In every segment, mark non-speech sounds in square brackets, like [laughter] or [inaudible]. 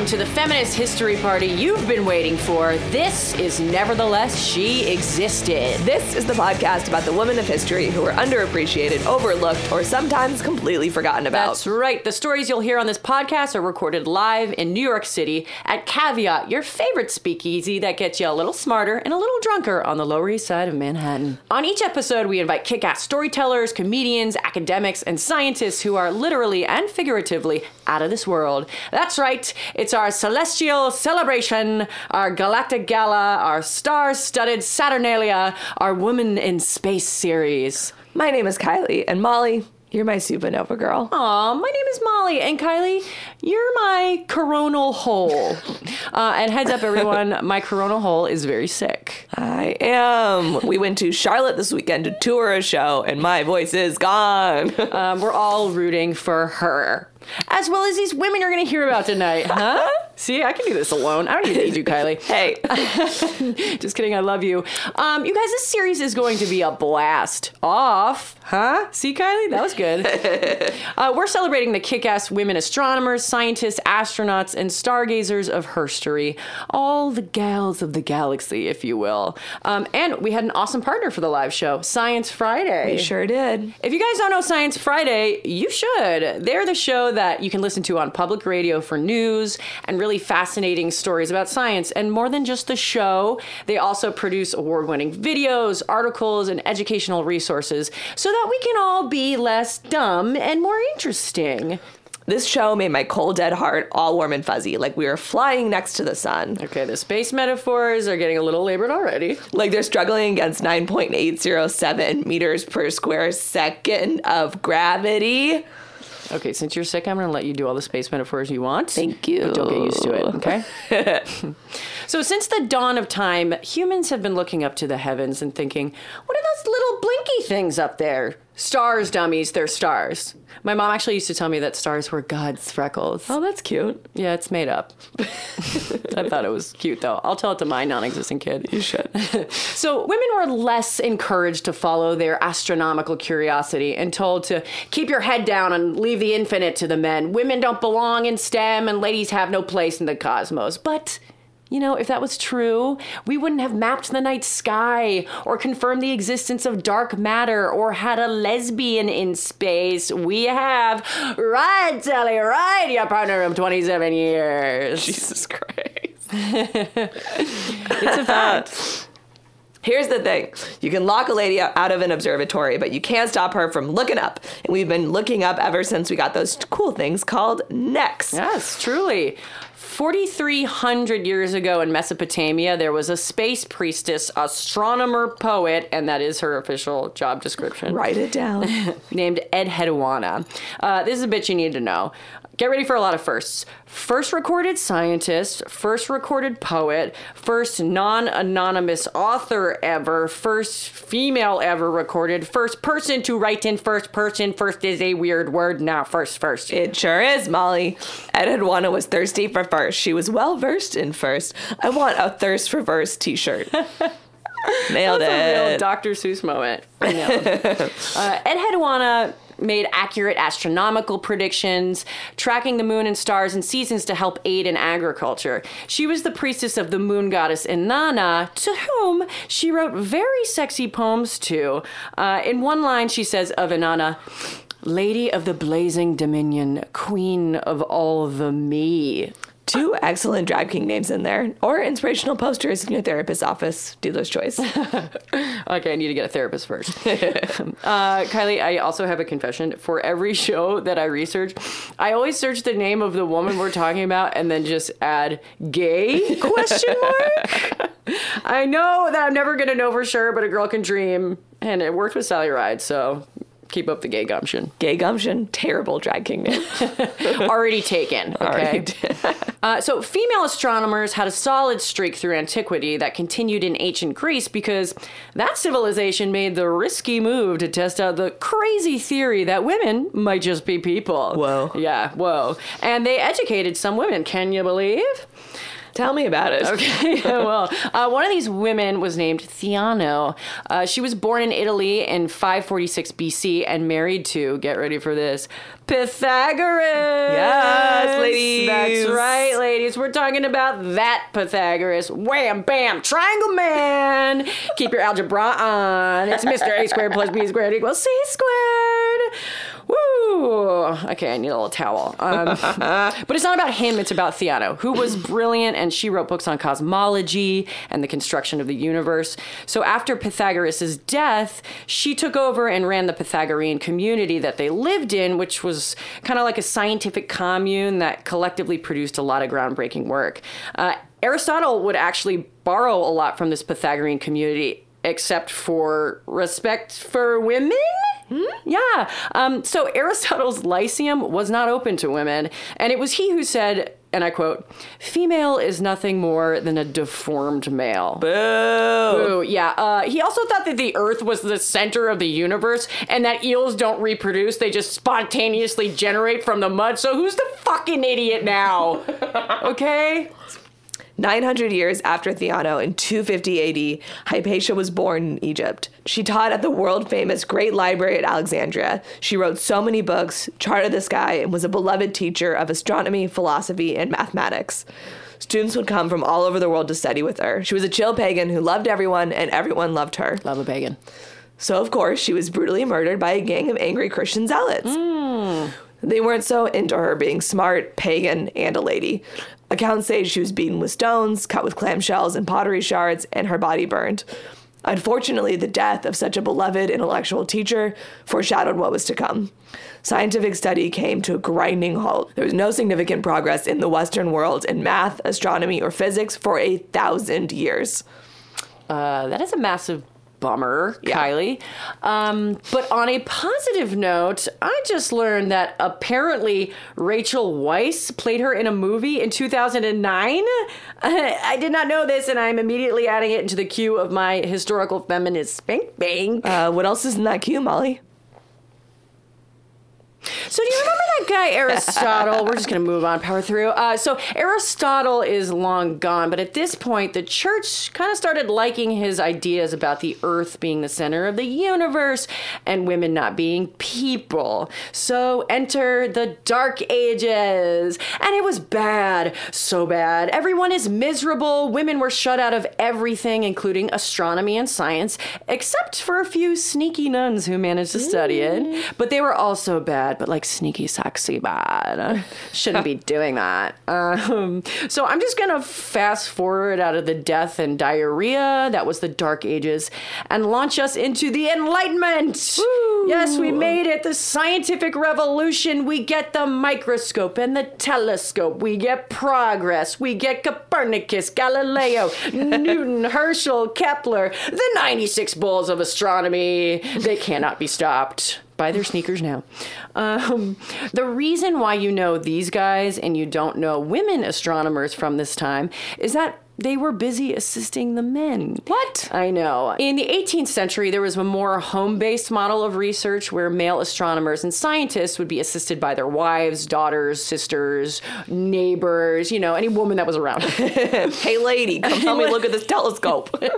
Welcome to the feminist history party you've been waiting for. This is Nevertheless She Existed. This is the podcast about the women of history who are underappreciated, overlooked, or sometimes completely forgotten about. That's right. The stories you'll hear on this podcast are recorded live in New York City at Caveat, your favorite speakeasy that gets you a little smarter and a little drunker on the Lower East Side of Manhattan. On each episode, we invite kick ass storytellers, comedians, academics, and scientists who are literally and figuratively out of this world. That's right. It's our celestial celebration, our galactic gala, our star studded Saturnalia, our Woman in Space series. My name is Kylie, and Molly, you're my supernova girl. Aw, my name is Molly, and Kylie, you're my coronal hole. [laughs] Uh, and heads up, everyone, my coronal hole is very sick. I am. We went to Charlotte this weekend to tour a show, and my voice is gone. [laughs] Um, we're all rooting for her, as well as these women you're going to hear about tonight, huh? See, I can do this alone. I don't need need you, Kylie. [laughs] hey, [laughs] Just kidding. I love you. Um, you guys, this series is going to be a blast. Off, huh? See, Kylie, that was good. [laughs] uh, we're celebrating the kick-ass women astronomers, scientists, astronauts, and stargazers of herstory. All the gals of the galaxy, if you will. Um, and we had an awesome partner for the live show, Science Friday. we sure did. If you guys don't know Science Friday, you should. They're the show that you can listen to on public radio for news and really fascinating stories about science. And more than just the show, they also produce award winning videos, articles, and educational resources so that we can all be less dumb and more interesting. This show made my cold, dead heart all warm and fuzzy, like we were flying next to the sun. Okay, the space metaphors are getting a little labored already. Like they're struggling against 9.807 meters per square second of gravity. Okay, since you're sick, I'm going to let you do all the space metaphors you want. Thank you. But don't get used to it, okay? [laughs] so, since the dawn of time, humans have been looking up to the heavens and thinking, what are those little blinky things up there? Stars, dummies, they're stars. My mom actually used to tell me that stars were God's freckles. Oh, that's cute. Yeah, it's made up. [laughs] I thought it was cute, though. I'll tell it to my non existent kid. You should. [laughs] So women were less encouraged to follow their astronomical curiosity and told to keep your head down and leave the infinite to the men. Women don't belong in STEM and ladies have no place in the cosmos. But you know, if that was true, we wouldn't have mapped the night sky or confirmed the existence of dark matter or had a lesbian in space. We have, right, Sally, right, your partner of 27 years. Jesus Christ. [laughs] It's a fact. [laughs] Here's the thing you can lock a lady out of an observatory, but you can't stop her from looking up. And we've been looking up ever since we got those cool things called necks. Yes, truly. 4,300 years ago in Mesopotamia, there was a space priestess, astronomer, poet, and that is her official job description. Write it down. [laughs] Named Enheduanna. Uh, this is a bit you need to know. Get ready for a lot of firsts. First recorded scientist, first recorded poet, first non anonymous author ever, first female ever recorded, first person to write in first person. First is a weird word. Now, first, first. It sure is, Molly. Enheduanna was thirsty for first. She was well versed in first. I want a thirst for verse t shirt. [laughs] Nailed That's a real. Dr. Seuss moment. [laughs] Uh, Enheduanna made accurate astronomical predictions, tracking the moon and stars and seasons to help aid in agriculture. She was the priestess of the moon goddess Inanna, to whom she wrote very sexy poems to. Uh, in one line, she says of Inanna, Lady of the blazing dominion, queen of all the me. Two excellent drag king names in there, or inspirational posters in your therapist's office. Dealer's choice. [laughs] Okay, I need to get a therapist first. [laughs] uh, Kylie, I also have a confession. For every show that I research, I always search the name of the woman we're talking about and then just add gay [laughs] question mark. I know that I'm never gonna know for sure, but a girl can dream, and it worked with Sally Ride, so keep up the gay gumption. Gay gumption, terrible drag king name. [laughs] Already taken. Okay. Already. [laughs] Uh, so, female astronomers had a solid streak through antiquity that continued in ancient Greece because that civilization made the risky move to test out the crazy theory that women might just be people. Whoa. Yeah, whoa. And they educated some women, can you believe? Tell me about it. Okay, [laughs] well, uh, one of these women was named Theano. Uh, she was born in Italy in 546 BC and married to, get ready for this, Pythagoras. Yes, ladies. That's right, ladies. We're talking about that Pythagoras. Wham, bam, triangle man. Keep your algebra on. It's Mr. A squared plus B squared equals C squared. Woo! Okay, I need a little towel. Um, [laughs] but it's not about him, it's about Theano, who was brilliant and she wrote books on cosmology and the construction of the universe. So after Pythagoras' death, she took over and ran the Pythagorean community that they lived in, which was kind of like a scientific commune that collectively produced a lot of groundbreaking work. Uh, Aristotle would actually borrow a lot from this Pythagorean community, except for respect for women. Yeah. Um, so Aristotle's Lyceum was not open to women, and it was he who said, and I quote, "Female is nothing more than a deformed male." Boo. Ooh, yeah. Uh, he also thought that the Earth was the center of the universe, and that eels don't reproduce; they just spontaneously generate from the mud. So who's the fucking idiot now? [laughs] okay. 900 years after Theano in 250 AD, Hypatia was born in Egypt. She taught at the world famous Great Library at Alexandria. She wrote so many books, charted the sky, and was a beloved teacher of astronomy, philosophy, and mathematics. Students would come from all over the world to study with her. She was a chill pagan who loved everyone, and everyone loved her. Love a pagan. So, of course, she was brutally murdered by a gang of angry Christian zealots. Hmm. They weren't so into her being smart, pagan, and a lady. Accounts say she was beaten with stones, cut with clamshells and pottery shards, and her body burned. Unfortunately, the death of such a beloved intellectual teacher foreshadowed what was to come. Scientific study came to a grinding halt. There was no significant progress in the Western world in math, astronomy, or physics for a thousand years. Uh, that is a massive bummer, Yeah. Kylie. Um, but on a positive note, I just learned that apparently Rachel Weisz played her in a movie in 2009. [laughs] I did not know this, and I'm immediately adding it into the queue of my historical feminist spank bang. Uh, what else is in that queue, Molly? So do you remember that guy [laughs] Aristotle? We're just gonna move on, power through. Uh, so Aristotle is long gone, but at this point, the church kind of started liking his ideas about the Earth being the center of the universe and women not being people. So enter the Dark Ages, and it was bad, so bad. Everyone is miserable. Women were shut out of everything, including astronomy and science, except for a few sneaky nuns who managed to study it. But they were also bad, but like sneaky, sexy bad. [laughs] Shouldn't be doing that. [laughs] Um, so I'm just gonna fast forward out of the death and diarrhea that was the Dark Ages and launch us into the Enlightenment. Yes, we made it. The scientific revolution. We get the microscope and the telescope. We get progress. We get Copernicus, Galileo, [laughs] Newton, Herschel, Kepler, the 96 bulls of astronomy. They cannot be stopped. Buy their sneakers now. Um, the reason why you know these guys and you don't know women astronomers from this time is that they were busy assisting the men. What? I know. In the 18th century, there was a more home based model of research where male astronomers and scientists would be assisted by their wives, daughters, sisters, neighbors, you know, any woman that was around. [laughs] Hey, lady, come help me look at this telescope. [laughs]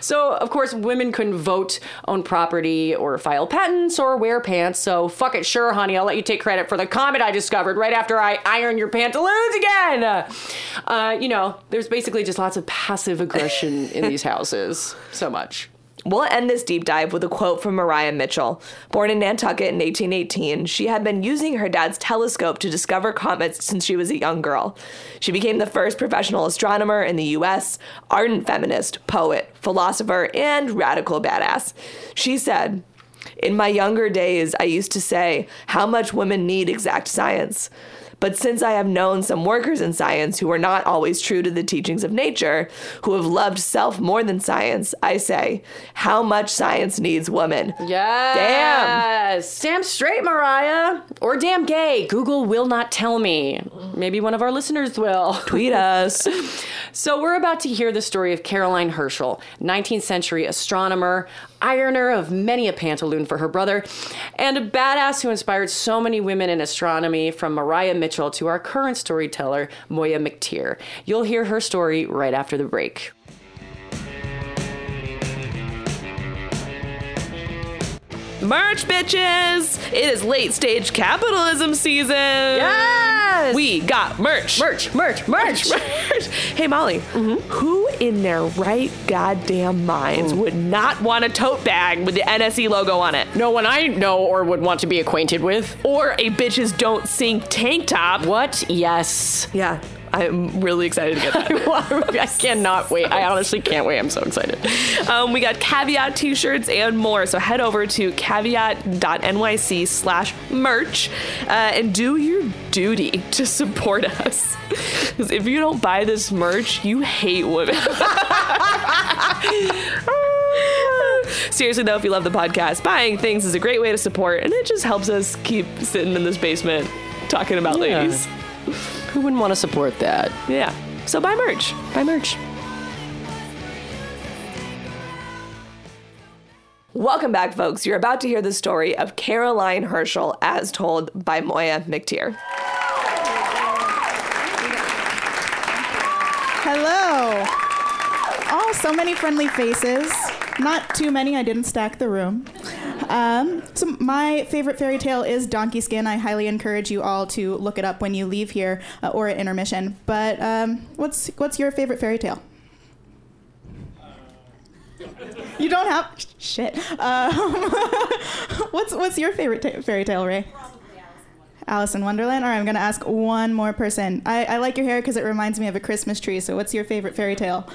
So, of course, women couldn't vote, own property, or file patents or wear pants. So, fuck it, sure, honey, I'll let you take credit for the comet I discovered right after I iron your pantaloons again. Uh, you know, there's basically just lots of passive aggression in these [laughs] houses. So much. We'll end this deep dive with a quote from Maria Mitchell. Born in Nantucket in 1818, she had been using her dad's telescope to discover comets since she was a young girl. She became the first professional astronomer in the US, ardent feminist, poet, philosopher, and radical badass. She said, In my younger days, I used to say how much women need exact science. But since I have known some workers in science who are not always true to the teachings of nature, who have loved self more than science, I say, how much science needs women. Yes. Damn straight, Maria. Or damn gay. Google will not tell me. Maybe one of our listeners will. [laughs] Tweet us. So, we're about to hear the story of Caroline Herschel, 19th century astronomer. Ironer of many a pantaloon for her brother, and a badass who inspired so many women in astronomy from Maria Mitchell to our current storyteller, Moya McTeer. You'll hear her story right after the break. Merch, bitches! It is late stage capitalism season. Yes! We got merch. Merch, merch, merch. Merch. [laughs] Hey, Molly, mm-hmm. who in their right goddamn minds would not want a tote bag with the NSE logo on it? No one I know or would want to be acquainted with. Or a bitches don't sink tank top? What? Yes. Yeah, I'm really excited to get that. [laughs] I cannot [laughs] wait. I honestly can't wait. I'm so excited. Um, we got caveat t-shirts and more. So head over to caveat.nyc slash merch uh, and do your duty to support us. [laughs] Because if you don't buy this merch, you hate women. Seriously though, if you love the podcast, buying things is a great way to support, and it just helps us keep sitting in this basement talking about Yeah. ladies. Who wouldn't want to support that? Yeah. So buy merch. Buy merch. Welcome back, folks. You're about to hear the story of Caroline Herschel as told by Moya McTeer. Hello. Oh, so many friendly faces. Not too many. I didn't stack the room. Um, so my favorite fairy tale is Donkey Skin. I highly encourage you all to look it up when you leave here uh, or at intermission. But um, what's what's your favorite fairy tale? You don't have shit. Um, [laughs] what's what's your favorite ta- fairy tale, Ray? Alice in Wonderland. All right, I'm gonna ask one more person. I, I like your hair because it reminds me of a Christmas tree. So, what's your favorite fairy tale?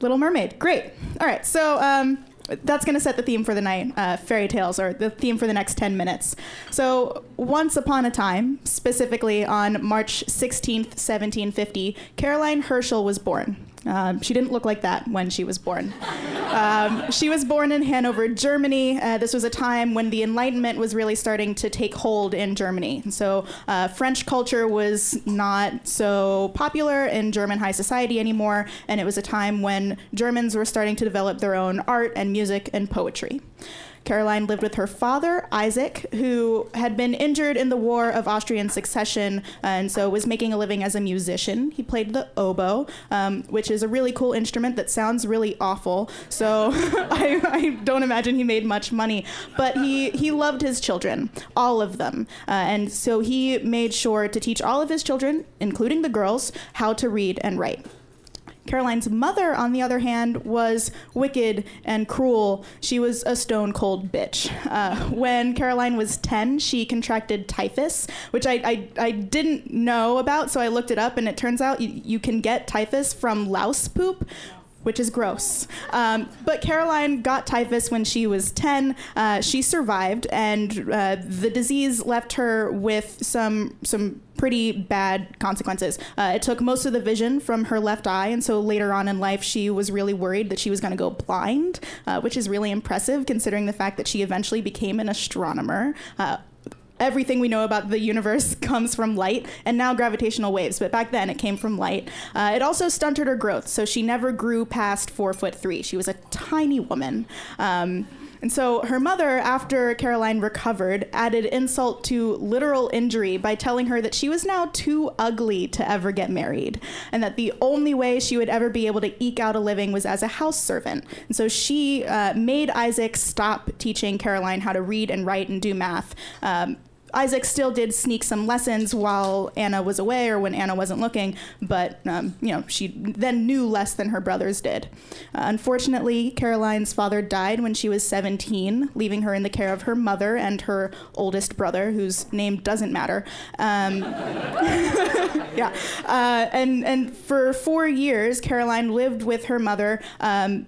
Little Mermaid. Great. All right, so um, that's going to set the theme for the night uh, fairy tales, or the theme for the next 10 minutes. So, once upon a time, specifically on March 16th, 1750, Caroline Herschel was born. Um, she didn't look like that when she was born. Um, she was born in Hanover, Germany. Uh, this was a time when the Enlightenment was really starting to take hold in Germany. So uh, French culture was not so popular in German high society anymore, and it was a time when Germans were starting to develop their own art and music and poetry. Caroline lived with her father, Isaac, who had been injured in the War of Austrian Succession and so was making a living as a musician. He played the oboe, um, which is a really cool instrument that sounds really awful. So [laughs] I, I don't imagine he made much money. But he, he loved his children, all of them. Uh, and so he made sure to teach all of his children, including the girls, how to read and write. Caroline's mother, on the other hand, was wicked and cruel. She was a stone cold bitch. Uh, when Caroline was 10, she contracted typhus, which I, I, I didn't know about, so I looked it up, and it turns out you, you can get typhus from louse poop. Which is gross. Um, but Caroline got typhus when she was 10. Uh, she survived, and uh, the disease left her with some some pretty bad consequences. Uh, it took most of the vision from her left eye, and so later on in life, she was really worried that she was going to go blind, uh, which is really impressive considering the fact that she eventually became an astronomer. Everything we know about the universe [laughs] comes from light and now gravitational waves but back then it came from light uh, it also stunted her growth so she never grew past four foot three she was a tiny woman um, and so her mother, after Caroline recovered, added insult to literal injury by telling her that she was now too ugly to ever get married, and that the only way she would ever be able to eke out a living was as a house servant. And so she uh, made Isaac stop teaching Caroline how to read and write and do math. Um, Isaac still did sneak some lessons while Anna was away or when Anna wasn't looking, but um, you know she then knew less than her brothers did. Uh, unfortunately, Caroline's father died when she was 17, leaving her in the care of her mother and her oldest brother, whose name doesn't matter. Um, [laughs] yeah, uh, and and for four years, Caroline lived with her mother. Um,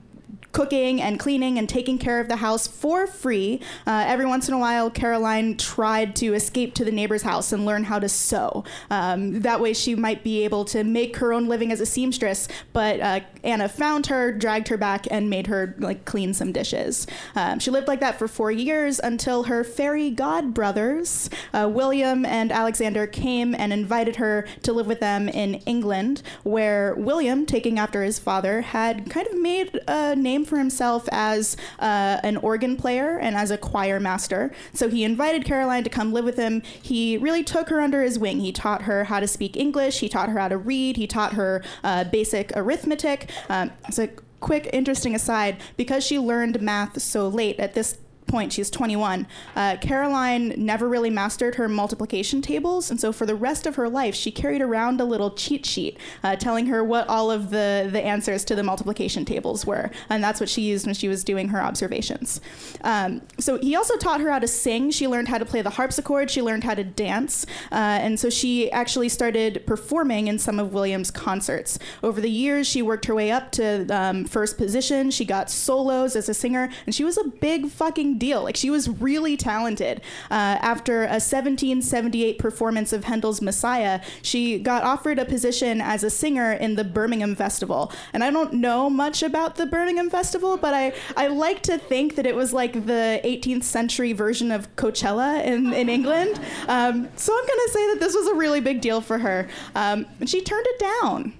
cooking and cleaning and taking care of the house for free. Uh, every once in a while, Caroline tried to escape to the neighbor's house and learn how to sew. Um, that way, she might be able to make her own living as a seamstress. But uh, Anna found her, dragged her back, and made her like clean some dishes. Um, she lived like that for four years until her fairy god brothers, uh, William and Alexander, came and invited her to live with them in England, where William, taking after his father, had kind of made a name name for himself as uh, an organ player and as a choir master. So he invited Caroline to come live with him. He really took her under his wing. He taught her how to speak English. He taught her how to read. He taught her uh, basic arithmetic. Um, so quick interesting aside because she learned math so late at this point, she's 21, uh, Caroline never really mastered her multiplication tables. And so for the rest of her life, she carried around a little cheat sheet uh, telling her what all of the, the answers to the multiplication tables were. And that's what she used when she was doing her observations. Um, so he also taught her how to sing. She learned how to play the harpsichord. She learned how to dance. Uh, and so she actually started performing in some of William's concerts. Over the years, she worked her way up to um, first position. She got solos as a singer, and she was a big fucking deal. Like she was really talented. Uh, after a 1778 performance of Handel's Messiah, she got offered a position as a singer in the Birmingham Festival. And I don't know much about the Birmingham Festival, but I, I like to think that it was like the 18th century version of Coachella in, in England. [laughs] Um, so I'm going to say that this was a really big deal for her. Um, and she turned it down.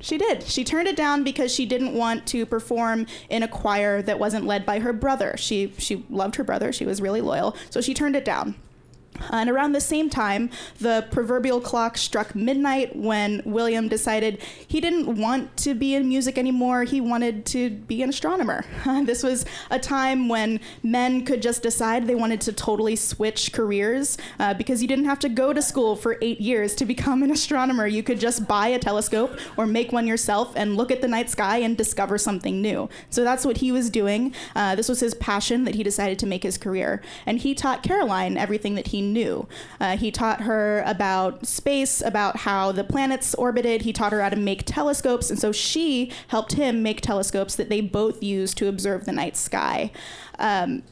She did. She turned it down because she didn't want to perform in a choir that wasn't led by her brother. She she loved her brother. She was really loyal. So she turned it down. And around the same time, the proverbial clock struck midnight when William decided he didn't want to be in music anymore. He wanted to be an astronomer. [laughs] this was a time when men could just decide they wanted to totally switch careers uh, because you didn't have to go to school for eight years to [laughs] become an astronomer. You could just buy a telescope or make one yourself and look at the night sky and discover something new. So that's what he was doing. Uh, this was his passion that he decided to make his career. And he taught Caroline everything that he knew. Uh, he taught her about space, about how the planets orbited. He taught her how to make telescopes, and so she helped him make telescopes that they both used to observe the night sky. Um,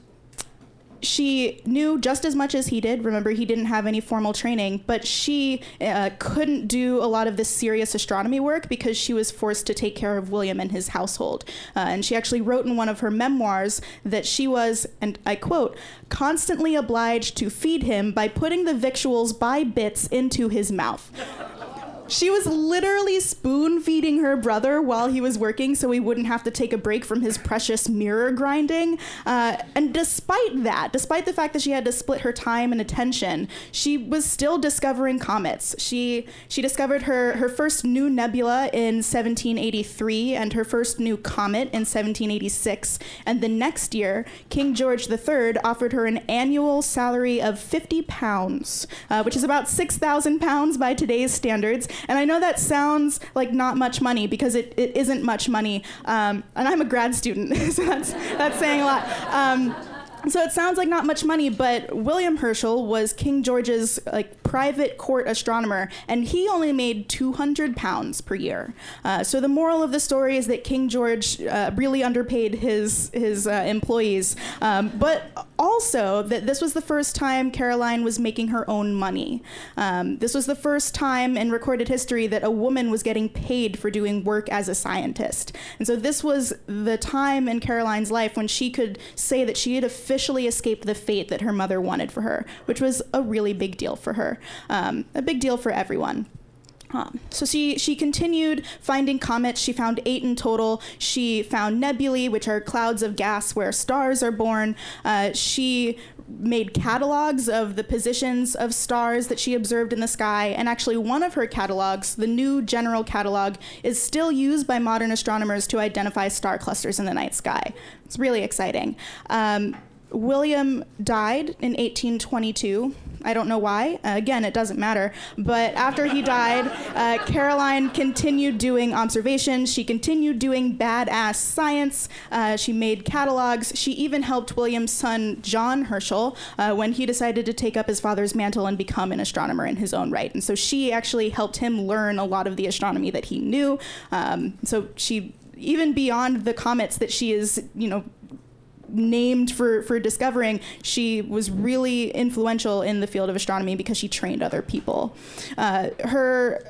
she knew just as much as he did. Remember, he didn't have any formal training, but she uh, couldn't do a lot of this serious astronomy work because she was forced to take care of William and his household. Uh, and she actually wrote in one of her memoirs that she was, and I quote, constantly obliged to feed him by putting the victuals by bits into his mouth. She was literally spoon feeding her brother while he was working so he wouldn't have to take a break from his precious mirror grinding. Uh, and despite that, despite the fact that she had to split her time and attention, she was still discovering comets. She she discovered her, her first new nebula in 1783 and her first new comet in 1786. And the next year, King George III offered her an annual salary of 50 pounds, uh, which is about 6,000 pounds by today's standards and I know that sounds like not much money because it, it isn't much money. Um, and I'm a grad student, [laughs] so that's, that's saying a lot. Um, so it sounds like not much money, but William Herschel was King George's like private court astronomer, and he only made 200 pounds per year. Uh, so the moral of the story is that King George uh, really underpaid his his uh, employees, um, but also that this was the first time Caroline was making her own money. Um, this was the first time in recorded history that a woman was getting paid for doing work as a scientist, and so this was the time in Caroline's life when she could say that she had officially escaped the fate that her mother wanted for her, which was a really big deal for her, um, a big deal for everyone. Um, so she she continued finding comets. She found eight in total. She found nebulae, which are clouds of gas where stars are born. Uh, she made catalogs of the positions of stars that she observed in the sky. And actually, one of her catalogs, the new general catalog, is still used by modern astronomers to identify star clusters in the night sky. It's really exciting. Um, William died in 1822. I don't know why. Uh, again, it doesn't matter. But after he died, uh, Caroline continued doing observations. She continued doing badass science. Uh, she made catalogs. She even helped William's son, John Herschel, uh, when he decided to take up his father's mantle and become an astronomer in his own right. And so she actually helped him learn a lot of the astronomy that he knew. Um, so she even beyond the comets that she is, you know, named for for discovering, she was really influential in the field of astronomy because she trained other people. Uh, her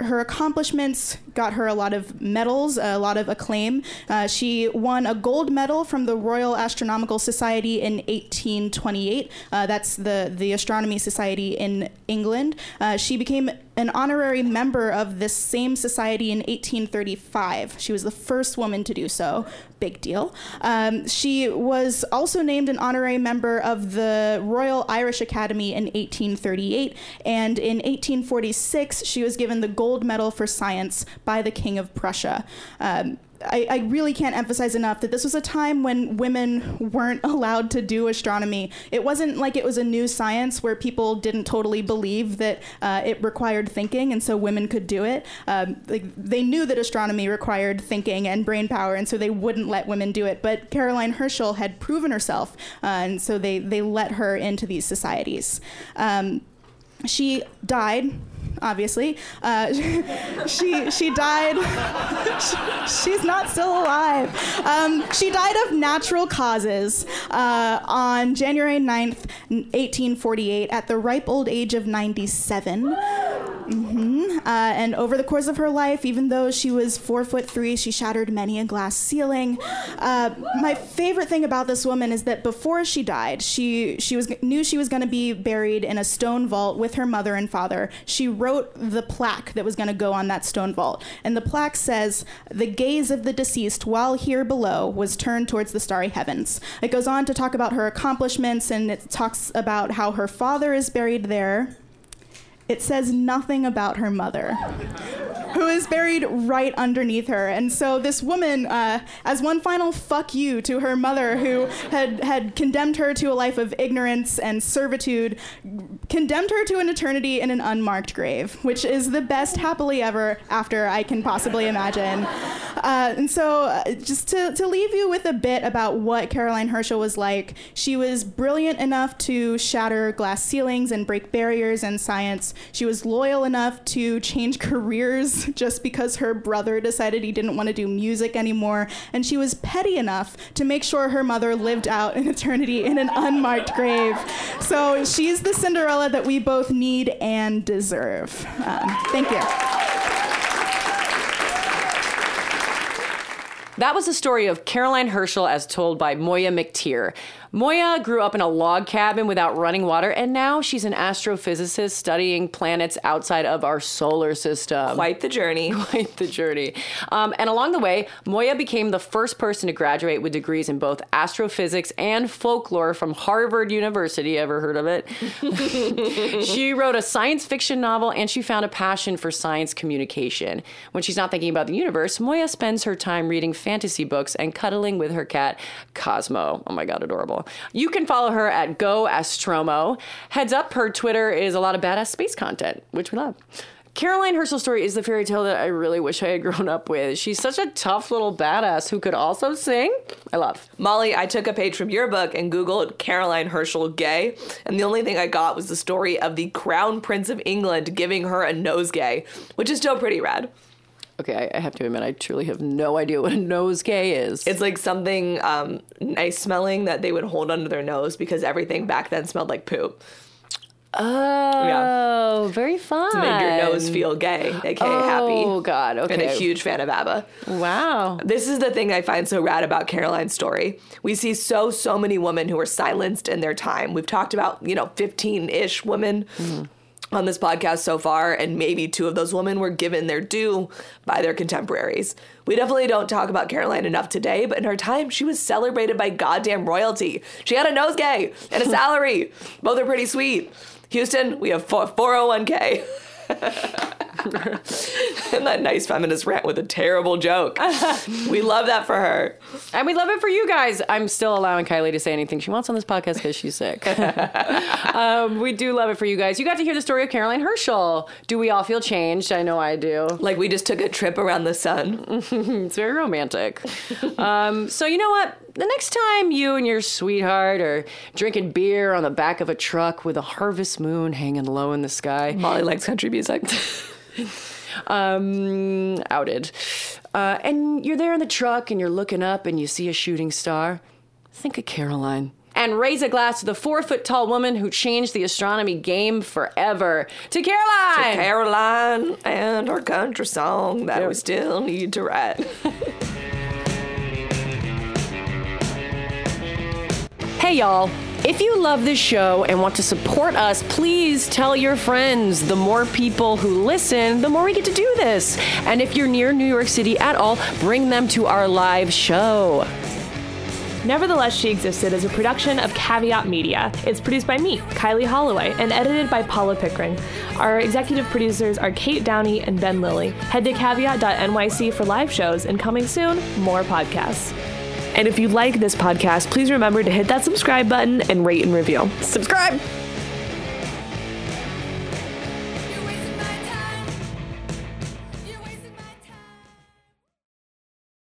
her accomplishments got her a lot of medals, a lot of acclaim. Uh, she won a gold medal from the Royal Astronomical Society in 1828. Uh, that's the, the Astronomy Society in England. Uh, she became an honorary member of this same society in 1835. She was the first woman to do so. Big deal. Um, she was also named an honorary member of the Royal Irish Academy in 1838, and in 1846, she was given the Gold Medal for Science by the King of Prussia. Um, I, I, really can't emphasize enough that this was a time when women weren't [laughs] allowed to do astronomy. It wasn't like it was a new science where people didn't totally believe that uh, it required thinking, and so women could do it. Um, like they knew that astronomy required thinking and brain power, and so they wouldn't let women do it. But Caroline Herschel had proven herself, uh, and so they they let her into these societies. Um, she died obviously. Uh, [laughs] she she died. [laughs] she's not still alive. Um, she died of natural causes uh, on January 9th, 1848, at the ripe old age of 97. Mm-hmm. Uh, and over the course of her life, even though she was four foot three, she shattered many a glass ceiling. Uh, my favorite thing about this woman is that before she died, she she was knew she was going to be buried in a stone vault with her mother and father. She wrote the plaque that was going to go on that stone vault, and the plaque says, "The gaze of the deceased while here below was turned towards the starry heavens." It goes on to talk about her accomplishments, and it talks about how her father is buried there it says nothing about her mother, who is buried right underneath her. And so this woman, uh, as one final fuck you to her mother, who had, had condemned her to a life of ignorance and servitude, condemned her to an eternity in an unmarked grave, which is the best happily ever after I can possibly imagine. Uh, and so, uh, just to, to leave you with a bit about what Caroline Herschel was like, she was brilliant enough to shatter glass ceilings and break barriers in science she was loyal enough to change [laughs] careers just because her brother decided he didn't want to do music anymore. And she was petty enough to make sure her mother lived out an eternity in an unmarked grave. So she's the Cinderella that we both need and deserve. Um, thank you. That was the story of Caroline Herschel as told by Moya McTeer. Moya grew up in a log cabin without running water, and now she's an astrophysicist studying planets outside of our solar system. Quite the journey. [laughs] Quite the journey. Um, and along the way, Moya became the first person to graduate with degrees in both astrophysics and folklore from Harvard University. Ever heard of it? [laughs] [laughs] she wrote a science fiction novel, and she found a passion for science communication. When she's not thinking about the universe, Moya spends her time reading fantasy books and cuddling with her cat, Cosmo. Oh my God, adorable. You can follow her at Go Astromo. Heads up, her Twitter is a lot of badass space content, which we love. Caroline Herschel's story is the fairy tale that I really wish I had grown up with. She's such a tough little badass who could also sing. I love. Molly, I took a page from your book and Googled Caroline Herschel gay, and the only thing I got was the story of the Crown Prince of England giving her a nosegay, which is still pretty rad. Okay, I have to admit, I truly have no idea what a nosegay is. It's like something um, nice smelling that they would hold under their nose because everything back then smelled like poop. Oh, yeah. very fun. To make your nose feel gay, aka oh, happy. Oh, God. Okay. And a huge fan of ABBA. Wow. This is the thing I find so rad about Caroline's story. We see so, so many women who are silenced in their time. We've talked about, you know, 15 ish women. Mm-hmm on this podcast so far, and maybe two of those women were given their due by their contemporaries. We definitely don't talk about Caroline enough today, but in her time, she was celebrated by goddamn royalty. She had a nosegay and a salary. Both are pretty sweet. Houston, we have 401k. [laughs] [laughs] and that nice feminist rant with a terrible joke. we love that for her. And we love it for you guys. I'm still allowing Kylie to say anything she wants on this podcast because she's sick. [laughs] um, we do love it for you guys. You got to hear the story of Caroline Herschel. Do we all feel changed? I know I do. Like we just took a trip around the sun. [laughs] it's very romantic. Um, so, you know what? the next time you and your sweetheart are drinking beer on the back of a truck with a harvest moon hanging low in the sky. Molly likes country music. [laughs] um, outed. Uh, and you're there in the truck and you're looking up and you see a shooting star. Think of Caroline. and raise a glass to the four foot tall woman who changed the astronomy game forever. To Caroline! To Caroline and our country song that we still need to write. Hey, y'all. If you love this show and want to support us, please tell your friends. The more people who listen, the more we get to do this. And if you're near New York City at all, bring them to our live show. Nevertheless, She Existed is a production of Caveat Media. It's produced by me, Kylie Holloway, and edited by Paula Pickering. Our executive producers are Kate Downey and Ben Lillie. Head to caveat.nyc for live shows, and coming soon, more podcasts. And if you like this podcast, please remember to hit that subscribe button and rate and review. Subscribe!